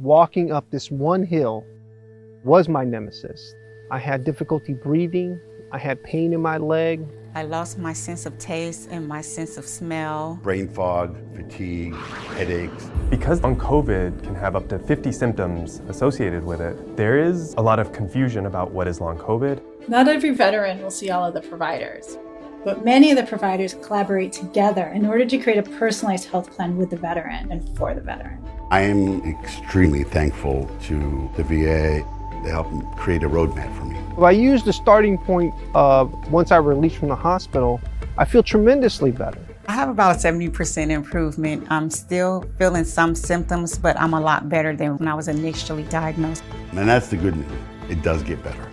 walking up this one hill was my nemesis. I had difficulty breathing. I had pain in my leg. I lost my sense of taste and my sense of smell. Brain fog, fatigue, headaches. Because long COVID can have up to 50 symptoms associated with it, there is a lot of confusion about what is long COVID. Not every veteran will see all of the providers, but many of the providers collaborate together in order to create a personalized health plan with the veteran and for the veteran. I am extremely thankful to the VA. They helped create a roadmap for me. If I use the starting point of once I release from the hospital, I feel tremendously better. I have about a 70% improvement. I'm still feeling some symptoms, but I'm a lot better than when I was initially diagnosed. And that's the good news. It does get better.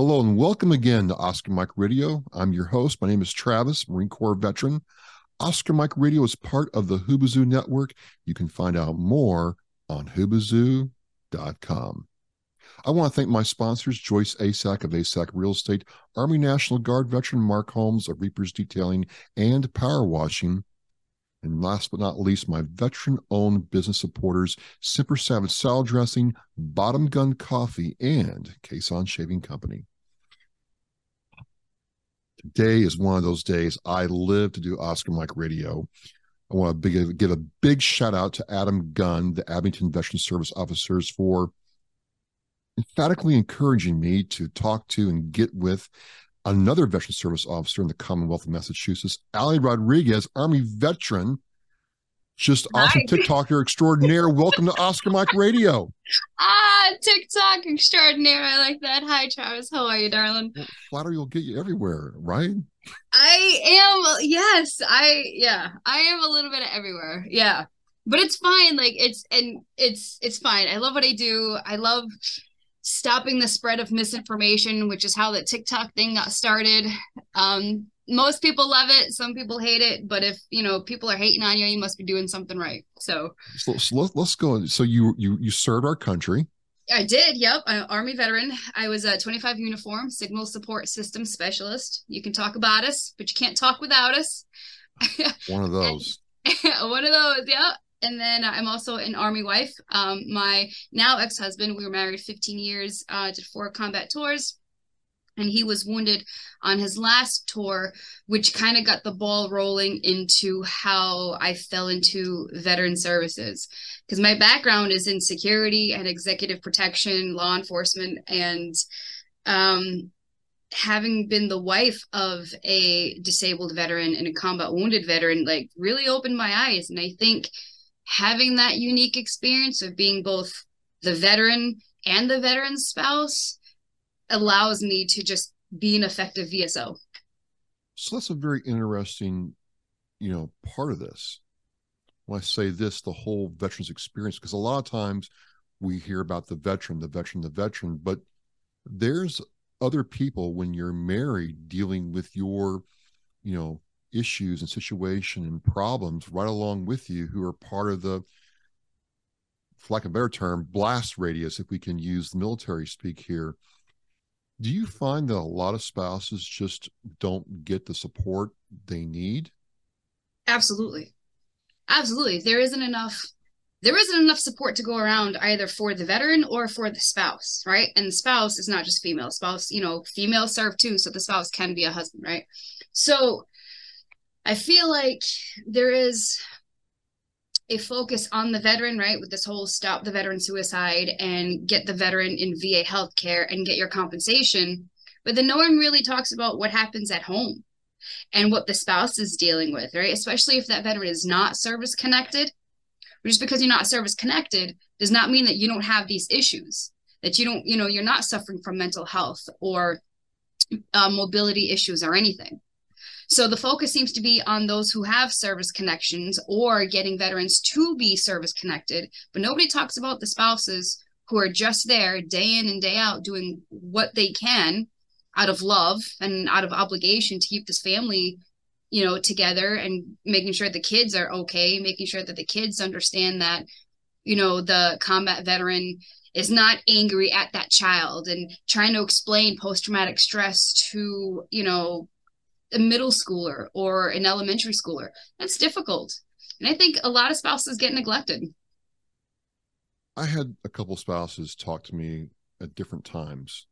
Hello and welcome again to Oscar Mike Radio. I'm your host. My name is Travis, Marine Corps veteran. Oscar Mike Radio is part of the Hubazoo Network. You can find out more on hubazoo.com. I want to thank my sponsors, Joyce Asack of Asack Real Estate, Army National Guard veteran Mark Holmes of Reapers Detailing and Power Washing, and last but not least, my veteran owned business supporters, Semper Savage Salad Dressing, Bottom Gun Coffee, and Caisson Shaving Company. Today is one of those days I live to do Oscar Mike Radio. I want to give a big shout out to Adam Gunn, the Abington Veteran Service officers, for emphatically encouraging me to talk to and get with another veteran service officer in the Commonwealth of Massachusetts, Ally Rodriguez, Army veteran, just awesome TikToker extraordinaire. Welcome to Oscar Mike Radio. Ah, TikTok extraordinaire. I like that. Hi, Travis. How are you, darling? Well, flattery will get you everywhere, right? I am. Yes, I. Yeah, I am a little bit of everywhere. Yeah, but it's fine. Like it's and it's it's fine. I love what I do. I love stopping the spread of misinformation, which is how the TikTok thing got started. Um, most people love it, some people hate it, but if you know people are hating on you, you must be doing something right. So, so, so let, us go. So you you you served our country. I did. Yep, I'm Army veteran. I was a 25 uniform signal support system specialist. You can talk about us, but you can't talk without us. One of those. one of those. Yeah and then I'm also an army wife. Um, my now ex-husband, we were married 15 years, uh, did four combat tours, and he was wounded on his last tour, which kind of got the ball rolling into how I fell into veteran services. Because my background is in security and executive protection, law enforcement, and um, having been the wife of a disabled veteran and a combat wounded veteran, like really opened my eyes. And I think having that unique experience of being both the veteran and the veteran's spouse allows me to just be an effective VSO. So that's a very interesting, you know, part of this. When I say this, the whole veteran's experience, because a lot of times we hear about the veteran, the veteran, the veteran, but there's other people when you're married dealing with your, you know, issues and situation and problems right along with you who are part of the for lack of a better term blast radius if we can use the military speak here do you find that a lot of spouses just don't get the support they need? Absolutely. Absolutely. There isn't enough there isn't enough support to go around either for the veteran or for the spouse right? And the spouse is not just female. Spouse you know female serve too so the spouse can be a husband right? So I feel like there is a focus on the veteran, right? With this whole stop the veteran suicide and get the veteran in VA healthcare and get your compensation. But then no one really talks about what happens at home and what the spouse is dealing with, right? Especially if that veteran is not service connected. Just because you're not service connected does not mean that you don't have these issues, that you don't, you know, you're not suffering from mental health or uh, mobility issues or anything. So the focus seems to be on those who have service connections or getting veterans to be service connected, but nobody talks about the spouses who are just there day in and day out doing what they can out of love and out of obligation to keep this family you know, together and making sure the kids are okay, making sure that the kids understand that, you know, the combat veteran is not angry at that child and trying to explain post traumatic stress to, you know, a middle schooler or an elementary schooler. That's difficult. And I think a lot of spouses get neglected. I had a couple spouses talk to me at different times,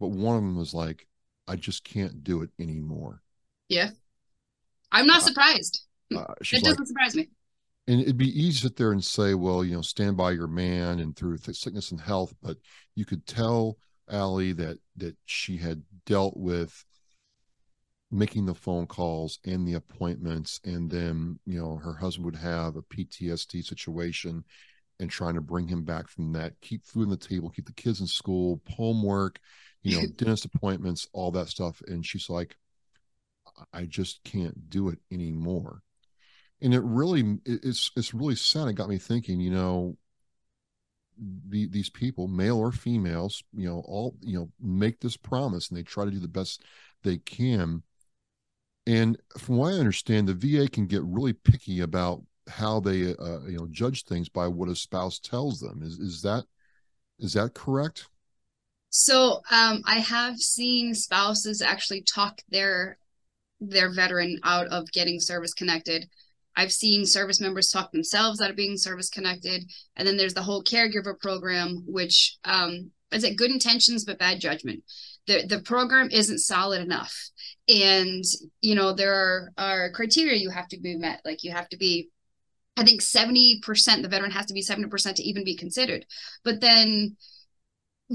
but one of them was like, I just can't do it anymore. Yeah. I'm not uh, surprised. Uh, it doesn't like, surprise me. And it'd be easy to sit there and say, well, you know, stand by your man and through sickness and health, but you could tell Allie that that she had dealt with making the phone calls and the appointments and then you know her husband would have a ptsd situation and trying to bring him back from that keep food on the table keep the kids in school homework you know dentist appointments all that stuff. And she's like i just can't do it anymore. And it really it's it's really sad. It got me thinking you know the, these people male or females you know all you know make this promise and they try to do the best they can and from what I understand, the VA can get really picky about how they, uh, you know, judge things by what a spouse tells them. Is is that is that correct? So um, I have seen spouses actually talk their their veteran out of getting service connected. I've seen service members talk themselves out of being service connected, and then there's the whole caregiver program, which um, is it good intentions but bad judgment. The the program isn't solid enough and you know there are, are criteria you have to be met. Like you have to be i think 70% the veteran has to be 70% to even be considered. But then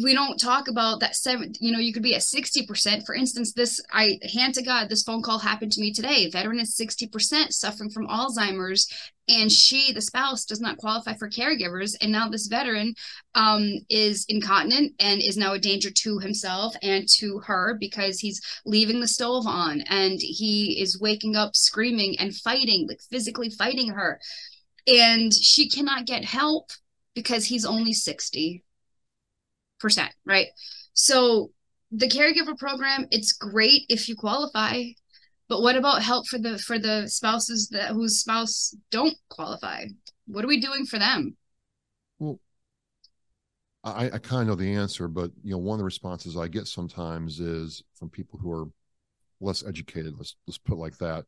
we don't talk about that seven you know you could be at 60% for instance this i hand to god this phone call happened to me today. Veteran is 60% suffering from alzheimer's and she the spouse does not qualify for caregivers and now this veteran um, is incontinent and is now a danger to himself and to her because he's leaving the stove on and he is waking up screaming and fighting like physically fighting her. And she cannot get help because he's only 60 percent, right? So the caregiver program, it's great if you qualify, but what about help for the for the spouses that whose spouse don't qualify? What are we doing for them? Well, I, I kind of know the answer, but you know, one of the responses I get sometimes is from people who are less educated. Let's let's put it like that.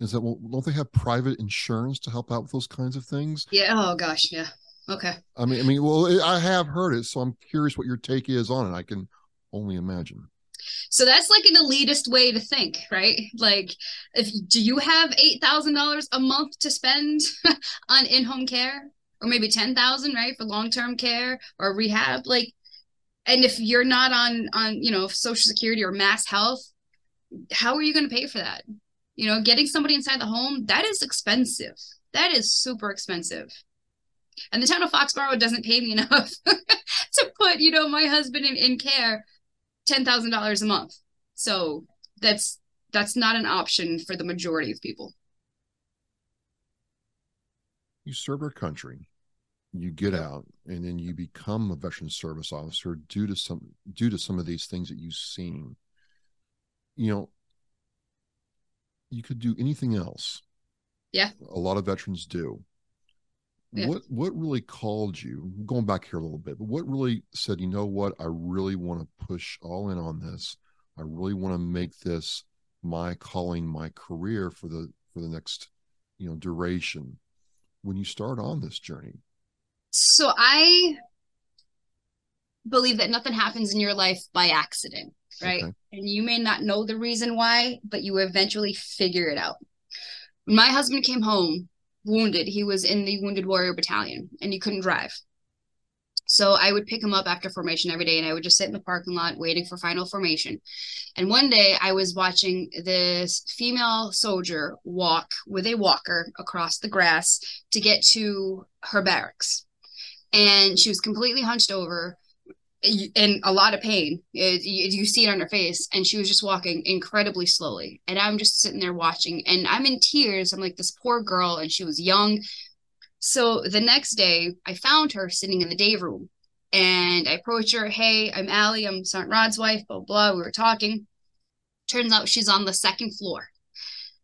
Is that well, don't they have private insurance to help out with those kinds of things? Yeah. Oh gosh. Yeah. Okay. I mean, I mean, well, I have heard it, so I'm curious what your take is on it. I can only imagine. So that's like an elitist way to think, right? Like, if do you have eight thousand dollars a month to spend on in-home care, or maybe ten thousand, right, for long-term care or rehab? Like, and if you're not on on you know Social Security or Mass Health, how are you going to pay for that? You know, getting somebody inside the home that is expensive. That is super expensive and the town of Foxborough doesn't pay me enough to put you know my husband in, in care ten thousand dollars a month. So that's that's not an option for the majority of people. You serve our country you get out and then you become a veteran service officer due to some due to some of these things that you've seen. You know you could do anything else. Yeah. A lot of veterans do yeah. what what really called you going back here a little bit but what really said you know what? I really want to push all in on this. I really want to make this my calling my career for the for the next you know duration. When you start on this journey. So i believe that nothing happens in your life by accident right? Okay. and you may not know the reason why but you eventually figure it out. When my husband came home wounded. He was in the Wounded Warrior Battalion and he couldn't drive. So I would pick him up after formation every day and I would just sit in the parking lot waiting for final formation. And one day I was watching this female soldier walk with a walker across the grass to get to her barracks. And she was completely hunched over in a lot of pain. It, you, see it on her face, and she was just walking incredibly slowly. And I'm just sitting there watching, and I'm in tears. I'm like, this poor girl, and she was young. So the next day, I found her sitting in the day room, and I approached her. Hey, I'm Ally. I'm Sergeant Rod's wife. Blah blah. We were talking. Turns out she's on the second floor.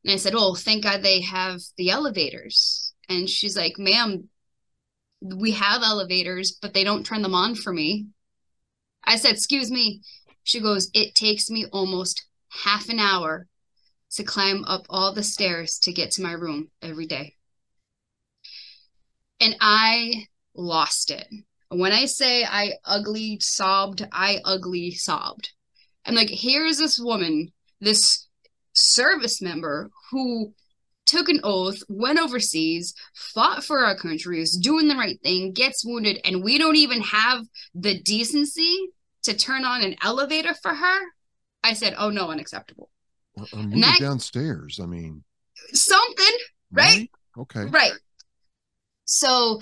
And I said, Oh, thank God they have the elevators. And she's like, Ma'am, we have elevators, but they don't turn them on for me. I said, Excuse me. She goes, It takes me almost half an hour to climb up all the stairs to get to my room every day. And I lost it. When I say I ugly sobbed, I ugly sobbed. I'm like, here's this woman, this service member who took an oath, went overseas, fought for our country, is doing the right thing, gets wounded, and we don't even have the decency to turn on an elevator for her. I said, oh no, unacceptable. Or, or moving that- downstairs. I mean, Something, right? Okay. Right. So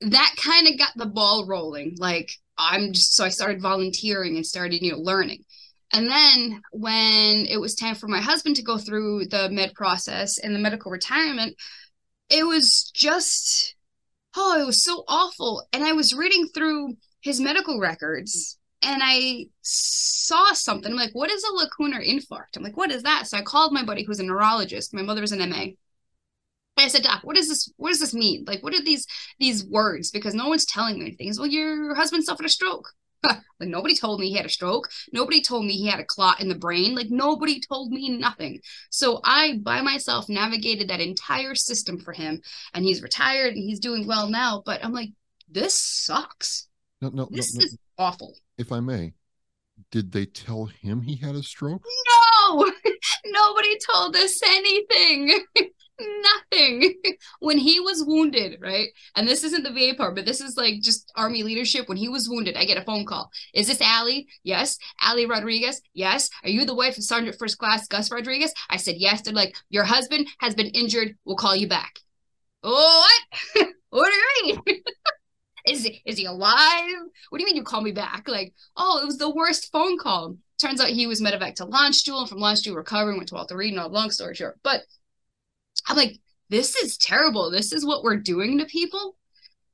that kind of got the ball rolling. Like I'm just so I started volunteering and started, you know, learning. And then when it was time for my husband to go through the med process and the medical retirement, it was just oh, it was so awful. And I was reading through his medical records and I saw something. I'm like, what is a lacunar infarct? I'm like, what is that? So I called my buddy who's a neurologist. My mother was an MA. I said, Doc, what does this what does this mean? Like, what are these these words? Because no one's telling me anything. He's, well, your husband suffered a stroke. like nobody told me he had a stroke. Nobody told me he had a clot in the brain. Like nobody told me nothing. So I by myself navigated that entire system for him. And he's retired and he's doing well now. But I'm like, this sucks. No, no, no, This no. is awful. If I may, did they tell him he had a stroke? No, nobody told us anything. When he was wounded, right? And this isn't the VA part, but this is like just army leadership. When he was wounded, I get a phone call. Is this Ally? Yes. Ally Rodriguez? Yes. Are you the wife of Sergeant First Class Gus Rodriguez? I said yes. They're like, your husband has been injured. We'll call you back. Oh, what? what do you mean? is he, is he alive? What do you mean you call me back? Like, oh, it was the worst phone call. Turns out he was medevac to Landstuhl, and from Landstuhl recovering, went to Walter Reed, all long story short. But I'm like, this is terrible. This is what we're doing to people.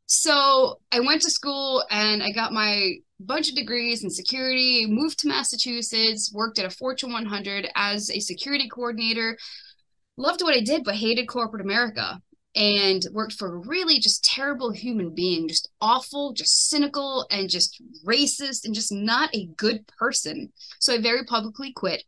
So I went to school and I got my bunch of degrees in security, moved to Massachusetts, worked at a Fortune 100 as a security coordinator. Loved what I did, but hated corporate America and worked for a really just terrible human being, just awful, just cynical, and just racist, and just not a good person. So I very publicly quit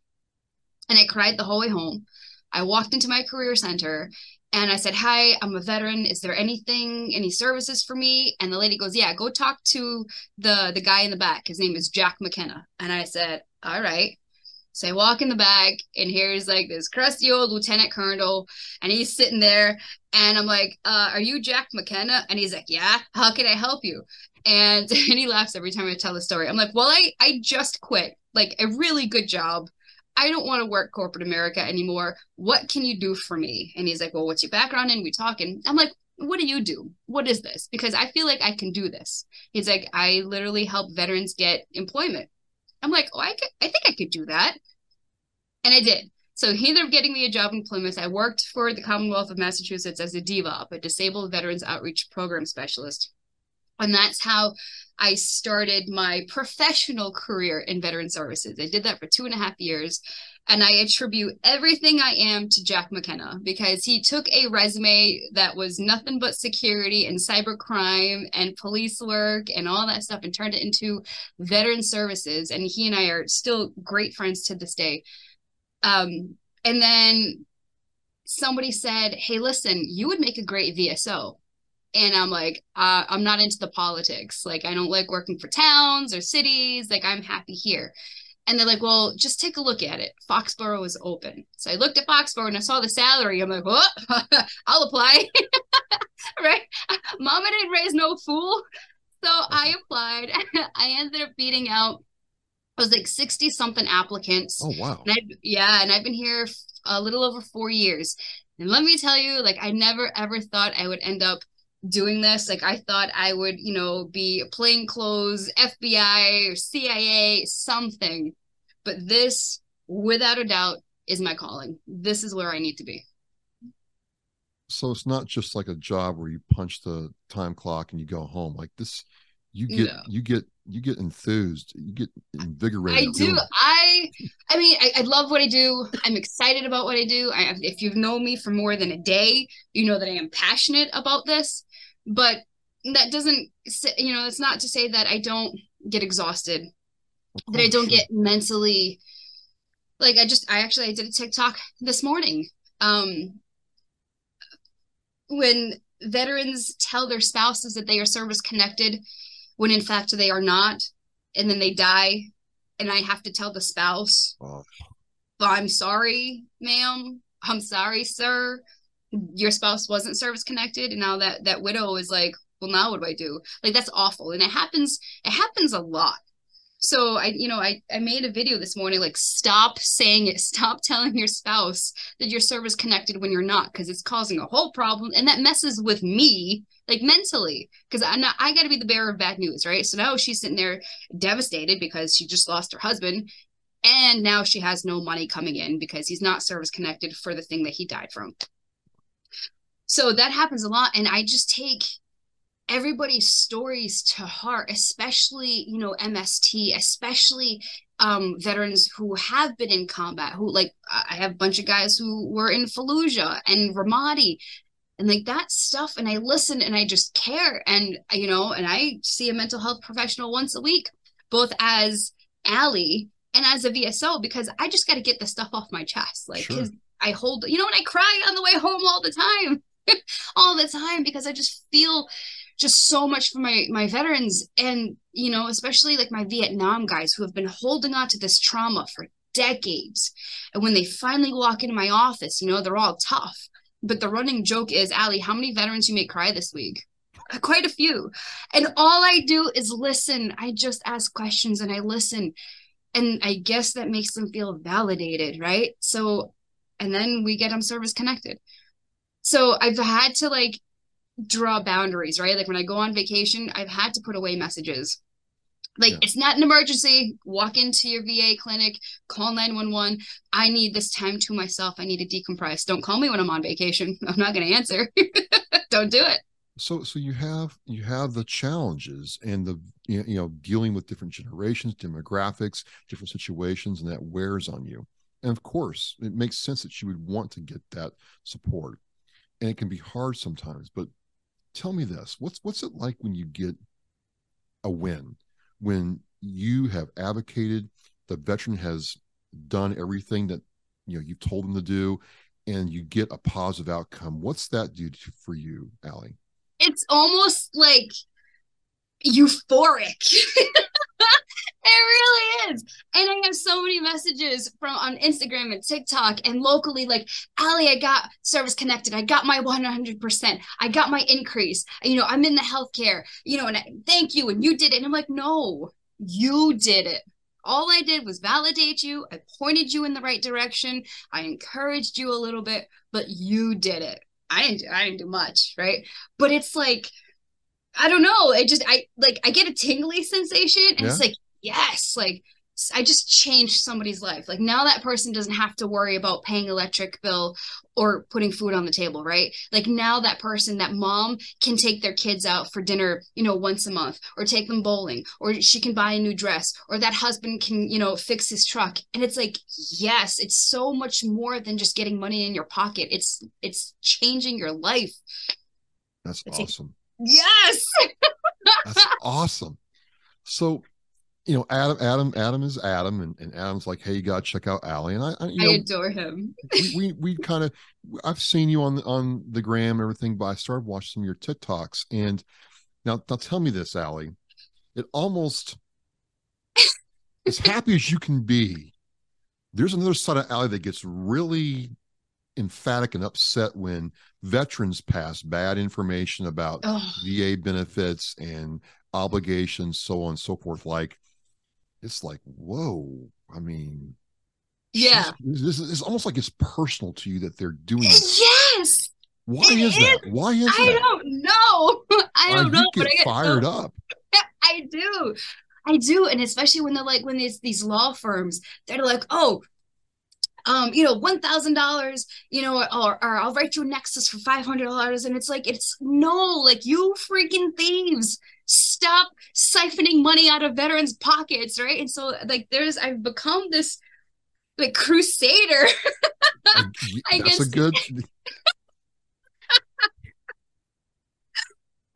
and I cried the whole way home. I walked into my career center and I said, Hi, I'm a veteran. Is there anything, any services for me? And the lady goes, Yeah, go talk to the the guy in the back. His name is Jack McKenna. And I said, All right. So I walk in the back, and here's like this crusty old lieutenant colonel, and he's sitting there, and I'm like, uh, "Are you Jack McKenna?" And he's like, "Yeah. How can I help you?" And and he laughs every time I tell the story. I'm like, "Well, I I just quit, like a really good job. I don't want to work corporate America anymore. What can you do for me?" And he's like, "Well, what's your background?" And we talk, and I'm like, "What do you do? What is this? Because I feel like I can do this." He's like, "I literally help veterans get employment." I'm like, oh, I could, I think I could do that. And I did. So he ended up getting me a job in Plymouth. I worked for the Commonwealth of Massachusetts as a DVOP, a Disabled Veterans Outreach Program Specialist. And that's how I started my professional career in veteran services. I did that for two and a half years. And I attribute everything I am to Jack McKenna because he took a resume that was nothing but security and cybercrime and police work and all that stuff and turned it into veteran services. And he and I are still great friends to this day. Um, and then somebody said, Hey, listen, you would make a great VSO. And I'm like, uh, I'm not into the politics. Like, I don't like working for towns or cities. Like, I'm happy here. And they're like, well, just take a look at it. Foxborough is open. So I looked at Foxborough and I saw the salary. I'm like, oh, I'll apply. right? Mama didn't raise no fool. So I applied. I ended up beating out, I was like 60 something applicants. Oh wow. And I, yeah, and I've been here a little over four years. And let me tell you, like, I never ever thought I would end up doing this. Like, I thought I would, you know, be a plainclothes, FBI or CIA, something. But this, without a doubt, is my calling. This is where I need to be. So it's not just like a job where you punch the time clock and you go home. Like this, you get No. you get you get enthused, you get invigorated. I do. I I mean, I, I love what I do. I'm excited about what I do. I, if you've known me for more than a day, you know that I am passionate about this. But that doesn't, you know, it's not to say that I don't get exhausted, that I don't get mentally. Like I just, I actually, I did a TikTok this morning. Um, when veterans tell their spouses that they are service connected, when in fact they are not, and then they die, and I have to tell the spouse, Oh, I'm sorry, ma'am. I'm sorry, sir. Your spouse wasn't service connected, and now that that widow is like, well, now what do I do? Like that's awful, and it happens. It happens a lot. So I, you know, I I made a video this morning like stop saying it, stop telling your spouse that you're service connected when you're not, because it's causing a whole problem, and that messes with me like mentally, because I'm not. I got to be the bearer of bad news, right? So now she's sitting there devastated because she just lost her husband, and now she has no money coming in because he's not service connected for the thing that he died from. So that happens a lot, and I just take everybody's stories to heart, especially you know MST, especially um, veterans who have been in combat. Who like I have a bunch of guys who were in Fallujah and Ramadi, and like that stuff. And I listen and I just care, and you know, and I see a mental health professional once a week, both as Ally and as a VSO because I just got to get the stuff off my chest. Like, Sure. I hold, you know, and I cry on the way home all the time, all the time because I just feel just so much for my my veterans and you know especially like my Vietnam guys who have been holding on to this trauma for decades and when they finally walk into my office you know they're all tough but the running joke is Ally how many veterans you make cry this week? Quite a few. And all I do is listen. I just ask questions and I listen. And I guess that makes them feel validated right? So and then we get them service connected. So I've had to like draw boundaries, right? Like when I go on vacation, I've had to put away messages. Like Yeah. it's not an emergency. Walk into your VA clinic, call 911. I need this time to myself. I need to decompress. Don't call me when I'm on vacation. I'm not going to answer. Don't do it. so so you have you have the challenges and the you know, dealing with different generations demographics different situations and that wears on you and of course it makes sense that you would want to get that support and it can be hard sometimes but tell me this what's what's it like when you get a win when you have advocated the veteran has done everything that you know you've told them to do and you get a positive outcome what's that do for you Ally? It's almost like euphoric. It really is. And I have so many messages from on Instagram and TikTok and locally, like, Ally, I got service connected. I got my 100%. I got my increase. You know, I'm in the healthcare, you know, and I, thank you. And you did it. And I'm like, no, you did it. All I did was validate you. I pointed you in the right direction. I encouraged you a little bit, but you did it. I didn't I didn't do much, right? But it's like, I don't know. It just I like I get a tingly sensation and it's like, yes, like I just changed somebody's life. Like now that person doesn't have to worry about paying electric bill or putting food on the table, right? Like now that person, that mom can take their kids out for dinner, you know, once a month or take them bowling or she can buy a new dress or that husband can, you know, fix his truck. And it's like, yes, it's so much more than just getting money in your pocket. It's it's changing your life. That's It's a- awesome. Yes. That's awesome. So, you know, Adam, Adam, Adam is Adam, and, and Adam's like, hey, you gotta check out Ally. And I, I you I know, adore him. we we, we kind of, I've seen you on the on the gram, and everything, but I started watching some of your TikToks, and now now tell me this, Ally, it almost as happy as you can be. There's another side of Ally that gets really emphatic and upset when veterans pass bad information about Oh, VA benefits and obligations, so on and so forth. Like, it's like, whoa. I mean, Yeah. she's- this is it's almost like it's personal to you that they're doing this. yes. Why it is that? Why is I that? don't know. I don't know, but I get so- fired up. I do. I do. And especially when they're like, when there's these law firms, they're like, oh, um, you know, one thousand dollars, you know, or, or I'll write you a Nexus for five hundred dollars, and it's like it's no, like you freaking thieves, stop siphoning money out of veterans' pockets, right? And so like there's I've become this like crusader. I That's a good.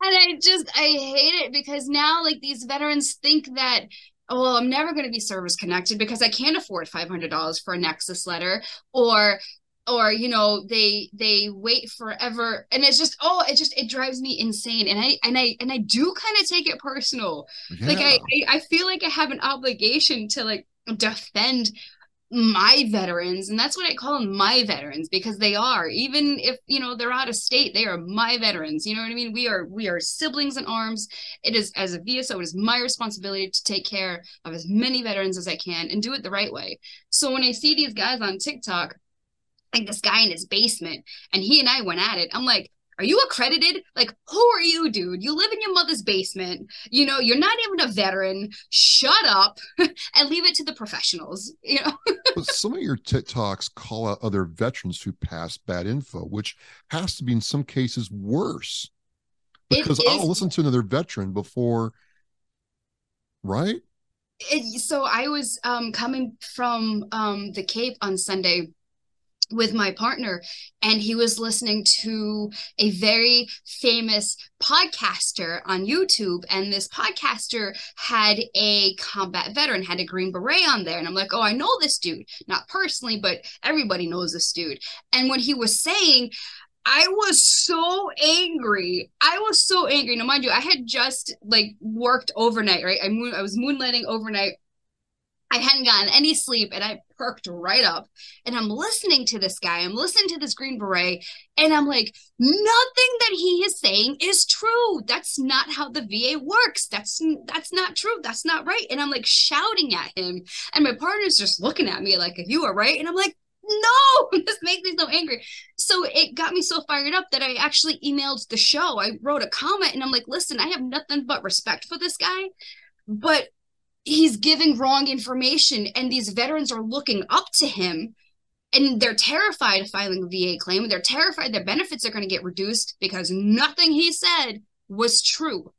and I just I hate it because now like these veterans think that well i'm never going to be service connected because i can't afford $500 for a nexus letter or or you know they they wait forever. And it's just oh it just it drives me insane. And i and i and i do kind of take it personal. Yeah. like I, I i feel like i have an obligation to like defend my veterans and that's what i call them my veterans because they are. Even if you know they're out of state they are my veterans you know what i mean? We are we are siblings in arms. It is as a vso it is my responsibility to take care of as many veterans as i can and do it the right way. So when i see these guys on tiktok like this guy in his basement and he and i went at it i'm like are you accredited? Like, who are you, dude? You live in your mother's basement. You know, you're not even a veteran. Shut up and leave it to the professionals. You know. but some of your TikToks call out other veterans who pass bad info, which has to be in some cases worse. Because I'll listen to another veteran before, right? It, so I was um, coming from um, the Cape on Sunday with my partner and he was listening to a very famous podcaster on YouTube and this podcaster had a combat veteran had a green beret on there and I'm like oh I know this dude not personally but everybody knows this dude and when he was saying I was so angry. I was so angry. Now, mind you, I had just like worked overnight, right? I, moon- I was moonlighting overnight I hadn't gotten any sleep and I perked right up and I'm listening to this guy. I'm listening to this Green Beret and I'm like, nothing that he is saying is true. That's not how the VA works. That's that's not true. That's not right. And I'm like shouting at him. And my partner's just looking at me like, you are right. And I'm like, no, this makes me so angry. So it got me so fired up that I actually emailed the show. I wrote a comment and I'm like, listen, I have nothing but respect for this guy. But he's giving wrong information and these veterans are looking up to him and they're terrified of filing a VA claim. They're terrified their benefits are going to get reduced because nothing he said was true.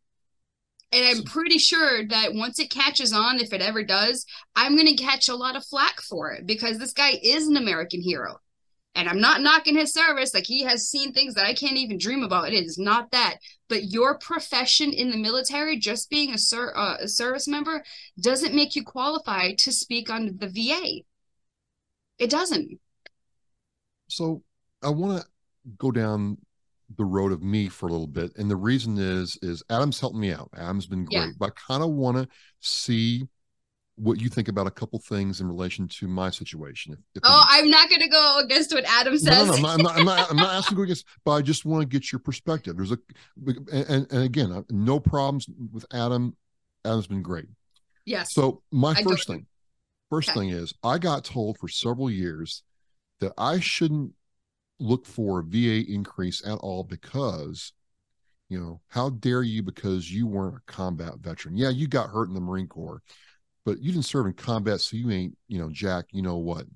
And I'm pretty sure that once it catches on, if it ever does, I'm going to catch a lot of flack for it because this guy is an American hero. And I'm not knocking his service. Like he has seen things that I can't even dream about. It is not that. But your profession in the military, just being a, ser- uh, a service member, doesn't make you qualified to speak on the VA. It doesn't. So I want to go down the road of me for a little bit, and the reason is is Adam's helped me out. Adam's been great, yeah. but I kind of want to see what you think about a couple things in relation to my situation. If, if oh, I'm not going to go against what Adam says. No, no, no I'm, not, I'm, not, I'm, not, asking to go against, but I just want to get your perspective. There's a, and, and again, uh, no problems with Adam. Adam's been great. Yes. So my I first thing, first okay. thing is I got told for several years that I shouldn't look for a VA increase at all because you know, how dare you because you weren't a combat veteran? Yeah, you got hurt in the Marine Corps but you didn't serve in combat, so you ain't, you know, Jack, you know what?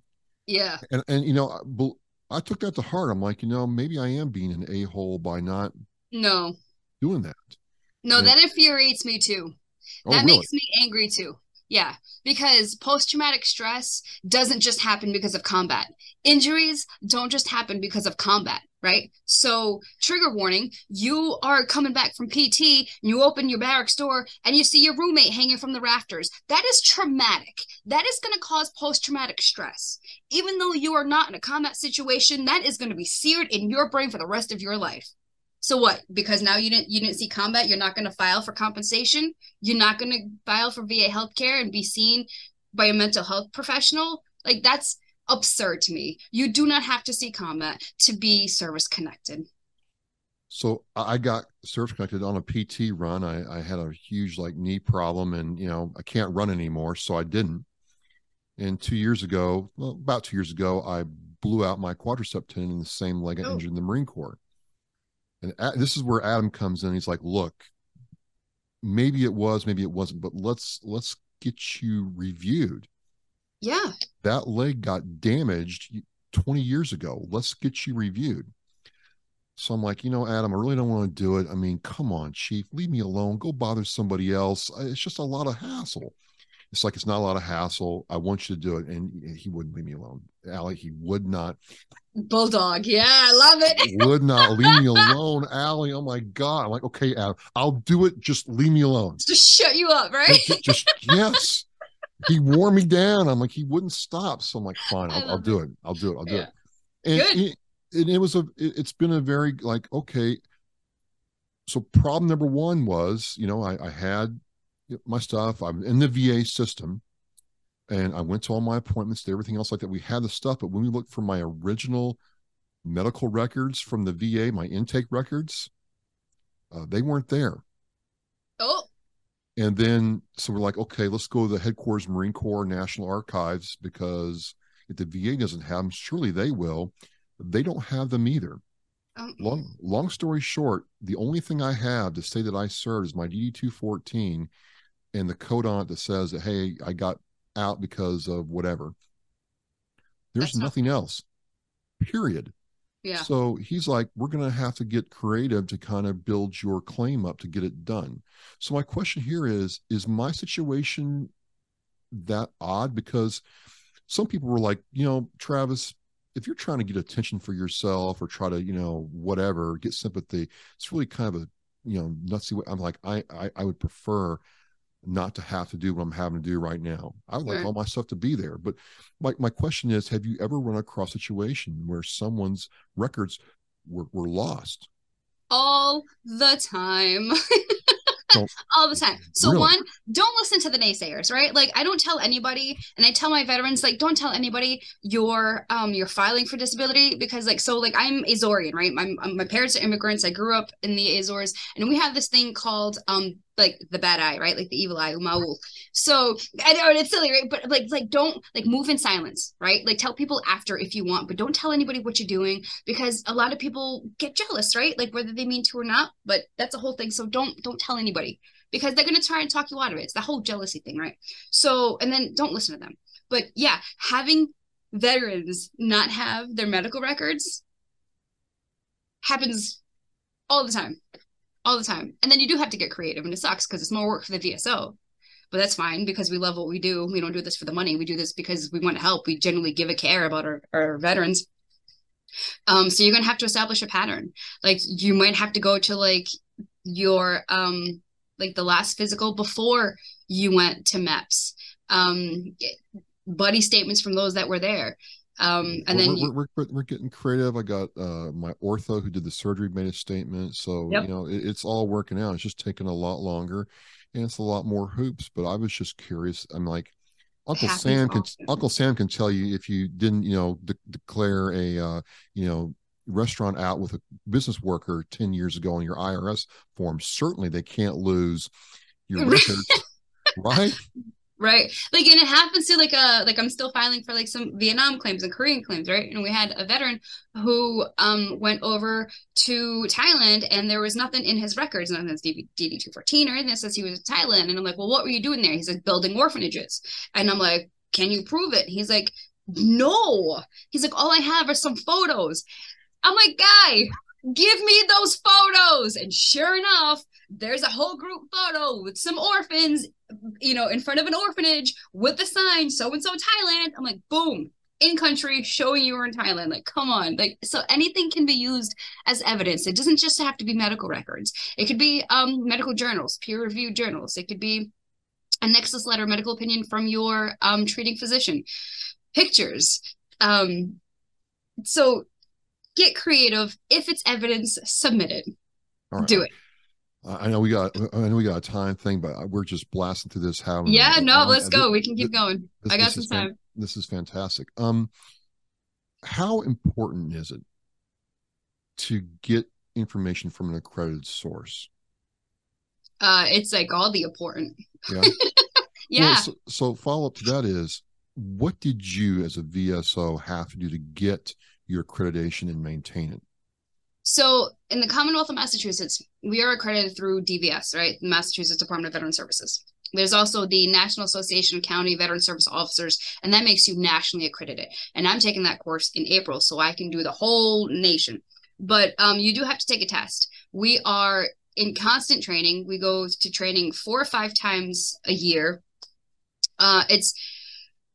Yeah. And and you know, I took that to heart. I'm like, you know, maybe I am being an a hole by not no doing that. No, and, that infuriates me too. Oh, that really? makes me angry too. Yeah, because post traumatic stress doesn't just happen because of combat. Injuries don't just happen because of combat, right? So, trigger warning you are coming back from PT and you open your barracks door and you see your roommate hanging from the rafters. That is traumatic. That is going to cause post traumatic stress. Even though you are not in a combat situation, that is going to be seared in your brain for the rest of your life. So what? Because now you didn't you didn't see combat, you're not going to file for compensation. You're not going to file for VA healthcare and be seen by a mental health professional. Like that's absurd to me. You do not have to see combat to be service connected. So I got service connected on a PT run. I, I had a huge like knee problem and you know I can't run anymore, so I didn't. And two years ago, well, about two years ago, I blew out my quadricep tendon in the same leg I oh. injured in the Marine Corps. And this is where Adam comes in. He's like, "Look, maybe it was, maybe it wasn't, but let's let's get you reviewed." Yeah. That leg got damaged 20 years ago. Let's get you reviewed. So I'm like, you know, Adam, I really don't want to do it. I mean, come on, chief, leave me alone. Go bother somebody else. It's just a lot of hassle. It's like it's not a lot of hassle. I want you to do it. And he wouldn't leave me alone. Ally, he would not. Bulldog. Yeah, I love it. would not leave me alone, Ally. Oh my God. I'm like, okay, Adam, I'll do it. Just leave me alone. Just shut you up, right? Just, just yes. He wore me down. I'm like, he wouldn't stop. So I'm like, fine, I'll, I'll do it. I'll do it. I'll do Yeah. it. And Good. It, and it was a it, it's been a very like okay so problem number one was you know i, I had my stuff i'm in the va system and i went to all my appointments to everything else like that we had the stuff but when we looked for my original medical records from the va my intake records uh, they weren't there Oh, and then so we're like okay let's go to the headquarters marine corps national archives because if the va doesn't have them surely they will. They don't have them either. Um, long long story short the only thing i have to say that i served is my dd214 and the code on it that says that hey i got out because of whatever. There's That's not- nothing else. Period so he's like, we're going to have to get creative to kind of build your claim up to get it done. So my question here is, is my situation that odd? Because some people were like, you know, Travis, if you're trying to get attention for yourself or try to, you know, whatever, get sympathy, it's really kind of a, you know, nutsy way. I'm like, I, I, I would prefer not to have to do what I'm having to do right now. I would like all my stuff to be there. But my, my question is, have you ever run across a situation where someone's records were, were lost? all the time. All the time. So Really? one, don't listen to the naysayers, right? Like I don't tell anybody, and I tell my veterans, like, don't tell anybody you're um you're filing for disability because like so like I'm Azorean, right? My my parents are immigrants. I grew up in the Azores, and we have this thing called um like the bad eye, right? Like the evil eye, Maul. So I know it's silly, right? But like like don't like move in silence, right? Like tell people after if you want, but don't tell anybody what you're doing because a lot of people get jealous, right? Like whether they mean to or not, but that's a whole thing. So don't don't tell anybody because they're gonna try and talk you out of it. It's the whole jealousy thing, right? So and then don't listen to them. But yeah, having veterans not have their medical records happens all the time. All the time. And then you do have to get creative and it sucks because it's more work for the VSO. But that's fine because we love what we do. We don't do this for the money. We do this because we want to help. We genuinely give a care about our, our veterans. Um, so you're gonna have to establish a pattern. Like you might have to go to like your um like the last physical before you went to MEPS. Um buddy statements from those that were there. Um and we're, then we're, you, we're, we're, we're getting creative. I got uh, my ortho who did the surgery made a statement. So, Yep. you know, it, it's all working out. It's just taking a lot longer and it's a lot more hoops. But I was just curious. I'm like, Uncle Sam can often. Uncle Sam can tell you if you didn't, you know, de- declare a, uh, you know, restaurant out with a business worker 10 years ago on your IRS form. Certainly they can't lose your records, right? Right. Like and it happens to like uh like I'm still filing for like some Vietnam claims and Korean claims, right? And we had a veteran who um went over to Thailand and there was nothing in his records, nothing that's DD two fourteen or anything that says he was in Thailand. And I'm like, Well, what were you doing there? He's like building orphanages. And I'm like, Can you prove it? He's like, No. He's like, All I have are some photos. I'm like, guy, give me those photos. And sure enough, there's a whole group photo with some orphans you know, in front of an orphanage with the sign so and so Thailand. I'm like, boom, in country, showing you were in Thailand. Like, come on. Like, so anything can be used as evidence. It doesn't just have to be medical records. It could be um medical journals, peer-reviewed journals. It could be a nexus letter, medical opinion from your um treating physician, pictures. Um, so get creative. If it's evidence, submit it. Right. Do it. I know we got I know we got a time thing, but we're just blasting through this. How Yeah, no, um, let's go. We can keep going. this- I got some is fan- time. This is fantastic. Um, how important is it to get information from an accredited source? Uh, it's like all the important. Yeah. Yeah. Well, so, so follow up to that is, what did you as a VSO have to do to get your accreditation and maintain it? So in the Commonwealth of Massachusetts, we are accredited through DVS, right? Massachusetts Department of Veteran Services. there's also the National Association of County Veteran Service Officers, and that makes you nationally accredited. And I'm taking that course in April, so I can do the whole nation. But um, you do have to take a test. We are in constant training. We go to training four or five times a year. Uh, it's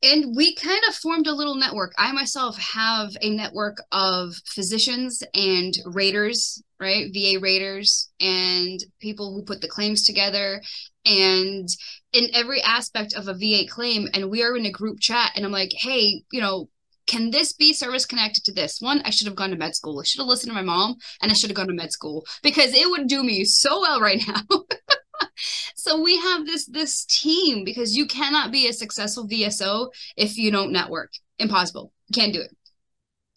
and we kind of formed a little network. I myself have a network of physicians and raters, right? VA raters and people who put the claims together and in every aspect of a VA claim. And we are in a group chat, and I'm like, hey, you know, can this be service connected to this? One, I should have gone to med school. I should have listened to my mom and I should have gone to med school because it would do me so well right now. so we have this this team because you cannot be a successful VSO if you don't network. Impossible. You can't do it.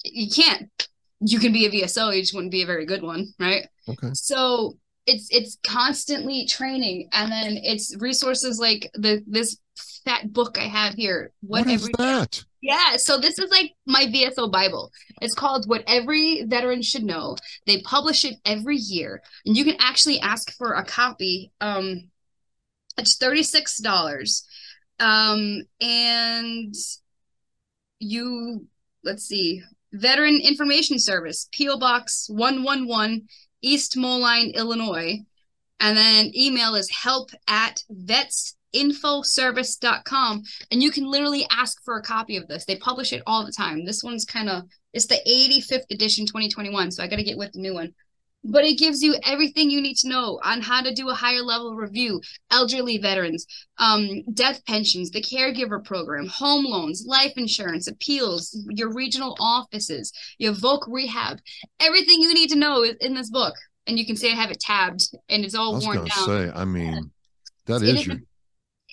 You can't. You can be a VSO, you just wouldn't be a very good one, right? Okay. So it's it's constantly training and then it's resources like the this fat book I have here. What, what is that? Yeah, so this is like my VSO Bible. It's called What Every Veteran Should Know. They publish it every year, and you can actually ask for a copy. Um, it's thirty six dollars, um, and you let's see, Veteran Information Service, PO Box one one one, East Moline, Illinois, and then email is help at vets infoservice.com and you can literally ask for a copy of this. They publish it all the time. This one's kind of it's the 85th edition 2021, so I got to get with the new one. But it gives you everything you need to know on how to do a higher level review, elderly veterans, um, death pensions, the caregiver program, home loans, life insurance, appeals, your regional offices, your voc rehab, everything you need to know is in this book. And you can see I have it tabbed and it's all I was worn down. say, I mean, that is your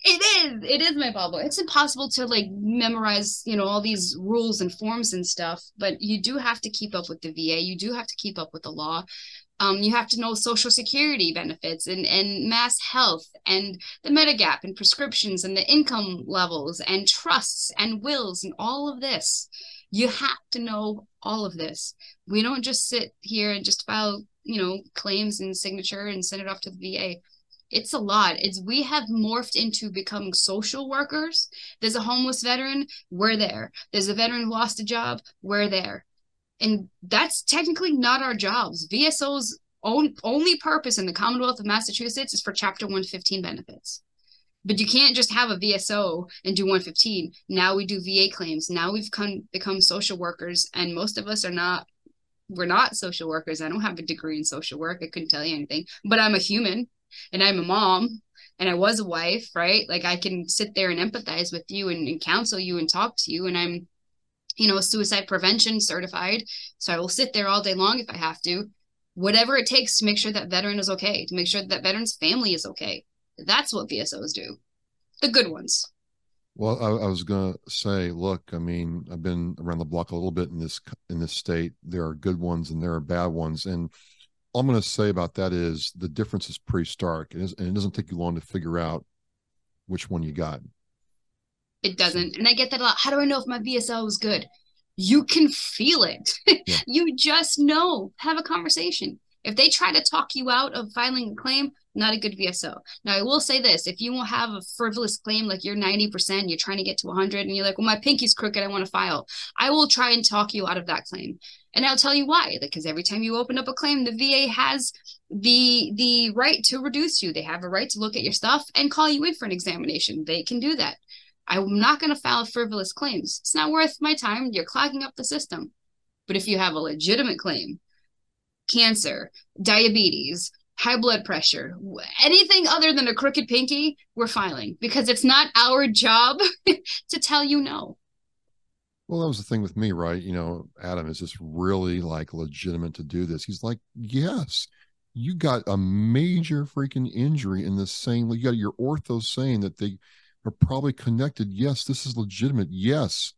it is it is my bible it's impossible to like memorize you know all these rules and forms and stuff but you do have to keep up with the va you do have to keep up with the law. Um, you have to know social security benefits and, and MassHealth and the medigap and prescriptions and the income levels and trusts and wills and all of this. You have to know all of this. We don't just sit here and just file you know claims and signature and send it off to the va it's a lot. It's we have morphed into becoming social workers. There's a homeless veteran, we're there. There's a veteran who lost a job, we're there. And that's technically not our jobs. VSO's own, only purpose in the Commonwealth of Massachusetts is for Chapter 115 benefits. But you can't just have a VSO and do 115. Now we do VA claims. Now we've come, become social workers, and most of us are not. We're not social workers. I don't have a degree in social work. I couldn't tell you anything, but I'm a human and I'm a mom and I was a wife, right? Like I can sit there and empathize with you and, and counsel you and talk to you. And I'm, you know, suicide prevention certified. So I will sit there all day long if I have to, whatever it takes to make sure that veteran is okay, to make sure that veteran's family is okay. That's what VSOs do. The good ones. Well, I, I, was going to say, look, I mean, I've been around the block a little bit in this in this state. There are good ones and there are bad ones, and I'm going to say about that is the difference is pretty stark, and it doesn't take you long to figure out which one you got. It doesn't, and I get that a lot. How do I know if my VSO is good? You can feel it. Yeah. you just know. Have a conversation. If they try to talk you out of filing a claim, not a good VSO. Now, I will say this if you have a frivolous claim, like you're 90%, you're trying to get to 100, and you're like, well, my pinky's crooked, I want to file, I will try and talk you out of that claim. And I'll tell you why. Because every time you open up a claim, the VA has the the right to reduce you. They have a right to look at your stuff and call you in for an examination. They can do that. I'm not going to file frivolous claims. It's not worth my time. You're clogging up the system. But if you have a legitimate claim, cancer, diabetes, high blood pressure, anything other than a crooked pinky, we're filing because it's not our job to tell you no. Well, that was the thing with me, right? You know, Adam, is this really like legitimate to do this? He's like, yes, you got a major freaking injury in the same, you got your ortho saying that they are probably connected. Yes, this is legitimate. Yes,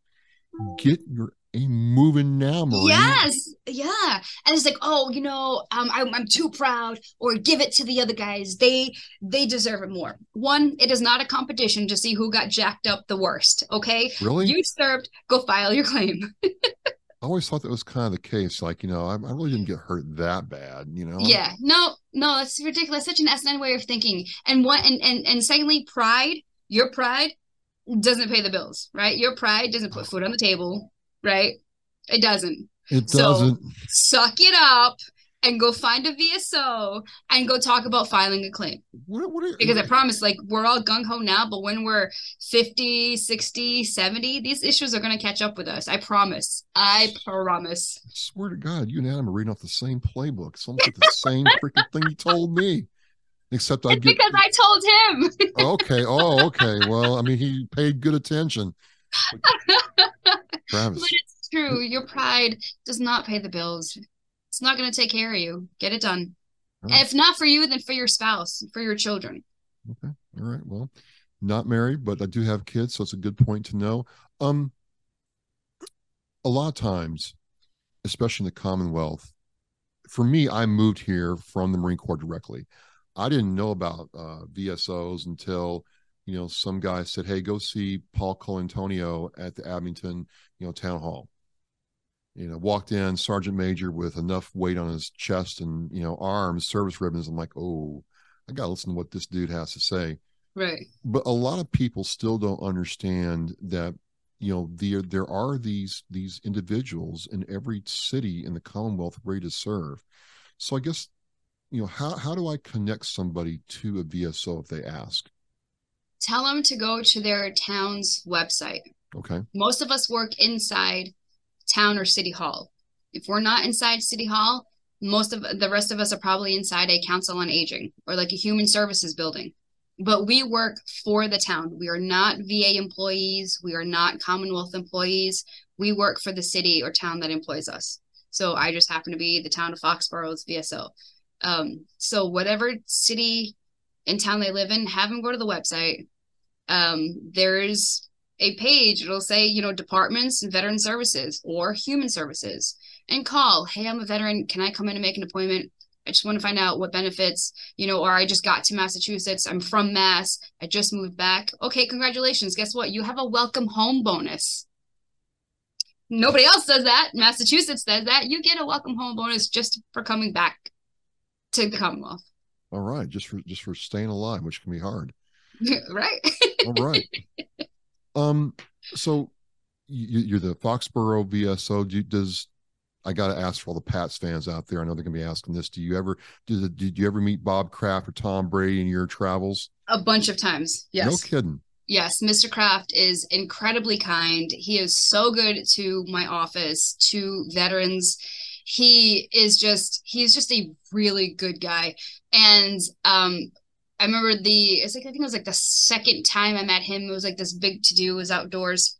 get your a moving now, Marie. Yes, yeah. And it's like, oh, you know, um, I'm, I'm too proud, or give it to the other guys. They they deserve it more. One, it is not a competition to see who got jacked up the worst. Okay, really? You served. Go file your claim. I always thought that was kind of the case. Like, you know, I, I, really didn't get hurt that bad, you know? Yeah. No, no, that's ridiculous. Such an S9 way of thinking. And what and and and secondly, pride, your pride doesn't pay the bills, right? Your pride doesn't put food on the table, right? It doesn't. It doesn't. Suck it up and go find a VSO and go talk about filing a claim. what, what are, Because I promise, like, we're all gung ho now, but when we're 50, 60, 70, these issues are going to catch up with us. I promise. I promise. I swear to God, you and Adam are reading off the same playbook. It's almost like the same freaking thing you told me. Except I It's get because I told him. okay. Oh, okay. Well, I mean, he paid good attention. Travis, But it's true. Your pride does not pay the bills. It's not going to take care of you. Get it done. Right. If not for you, then for your spouse, for your children. Okay. All right. Well, not married, but I do have kids, so it's a good point to know. Um, a lot of times, especially in the Commonwealth, for me, I moved here from the Marine Corps directly. I didn't know about uh, VSOs until you know some guy said, "Hey, go see Paul Colantonio at the Abington, you know, town hall." You know, walked in, sergeant major with enough weight on his chest and you know arms, service ribbons. I'm like, oh, I got to listen to what this dude has to say. Right. But a lot of people still don't understand that you know there there are these these individuals in every city in the Commonwealth ready to serve. So I guess you know how how do I connect somebody to a VSO if they ask? Tell them to go to their town's website. Okay, Most of us work inside town or city hall. If we're not inside city hall, most of the rest of us are probably inside a council on aging or like a human services building. But we work for the town. We are not VA employees. We are not Commonwealth employees. We work for the city or town that employs us. So I just happen to be the town of Foxborough's VSO. Um, so whatever city and town they live in, have them go to the website. Um, there's a page it'll say you know departments and veteran services or human services and call hey i'm a veteran can i come in and make an appointment? I just want to find out what benefits you know or i just got to massachusetts i'm from mass i just moved back. Okay congratulations guess what? You have a welcome home bonus. Nobody else does that massachusetts does that you get a welcome home bonus just for coming back to the commonwealth. All right, just for just for staying alive, which can be hard. right All right. um. So you, you're the Foxborough VSO. Do, does I got to ask for all the Pats fans out there? I know they're gonna be asking this. Do you ever did did you ever meet Bob Kraft or Tom Brady in your travels? a bunch of times yes No kidding. Yes, Mr. Kraft is incredibly kind. He is so good to my office, to veterans. He is just he's just a really good guy. And um I remember the it's like I think it was like the second time I met him, it was like this big to do was outdoors.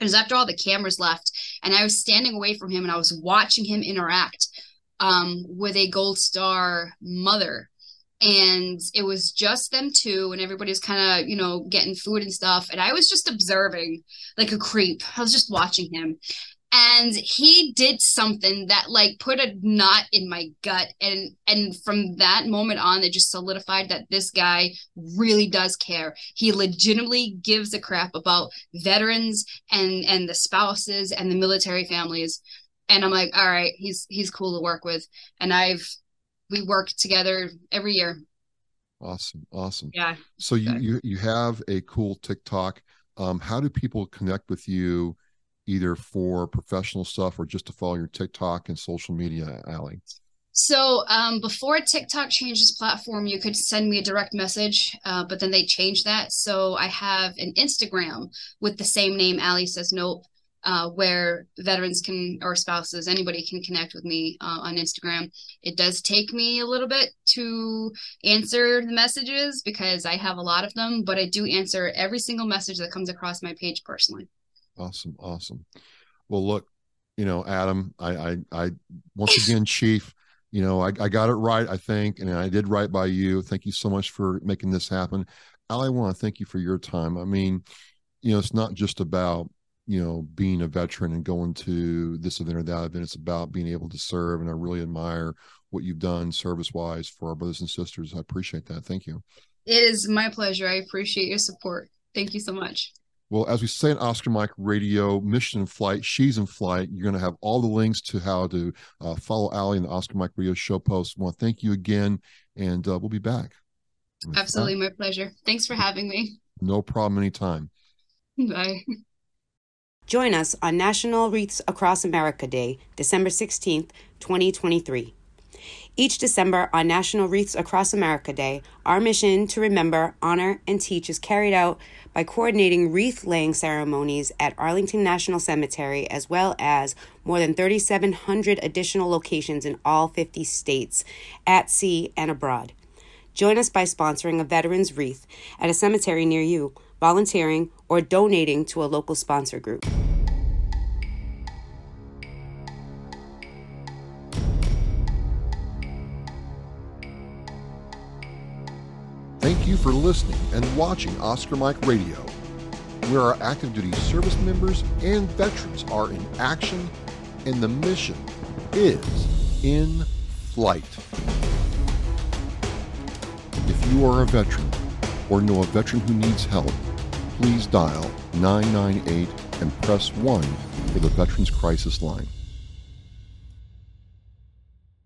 It was after all the cameras left, and I was standing away from him and I was watching him interact um with a gold star mother. And it was just them two and everybody was kind of you know getting food and stuff and i was just observing like a creep. I was just watching him and he did something that like put a knot in my gut and and from that moment on it just solidified that this guy really does care he legitimately gives a crap about veterans and and the spouses and the military families and i'm like all right he's he's cool to work with and i've we work together every year. Awesome, awesome. Yeah. So you you you have a cool TikTok. Um, how do people connect with you, either for professional stuff or just to follow your TikTok and social media, Ally? So um, before TikTok changed its platform, you could send me a direct message, uh, but then they changed that. So I have an Instagram with the same name, Ally Says Nope, uh, where veterans can or spouses, anybody can connect with me uh, on Instagram. It does take me a little bit to answer the messages because I have a lot of them, but I do answer every single message that comes across my page personally. Awesome, awesome. Well, look, you know, Adam, I I, I once again, Chief. You know, I, I got it right, I think, and I did right by you. Thank you so much for making this happen. Ally, I want to thank you for your time. I mean, you know, it's not just about you know being a veteran and going to this event or that event. It's about being able to serve, and I really admire what you've done service wise for our brothers and sisters. I appreciate that. Thank you. It is my pleasure. I appreciate your support. Thank you so much. Well, as we say in Oscar Mike Radio, mission in flight, she's in flight. You're going to have all the links to how to uh, follow Ally in the Oscar Mike Radio show post. I want to thank you again, and uh, we'll be back. Absolutely, my pleasure. Thanks for having me. No problem anytime. Bye. Join us on National Wreaths Across America Day, December 16th, 2023. Each December on National Wreaths Across America Day, our mission to remember, honor, and teach is carried out by coordinating wreath laying ceremonies at Arlington National Cemetery, as well as more than 3,700 additional locations in all 50 states, at sea and abroad. Join us by sponsoring a veteran's wreath at a cemetery near you, volunteering, or donating to a local sponsor group. You for listening and watching Oscar Mike Radio, where our active duty service members and veterans are in action and the mission is in flight. If you are a veteran or know a veteran who needs help, please dial 998 and press 1 for the Veterans Crisis Line.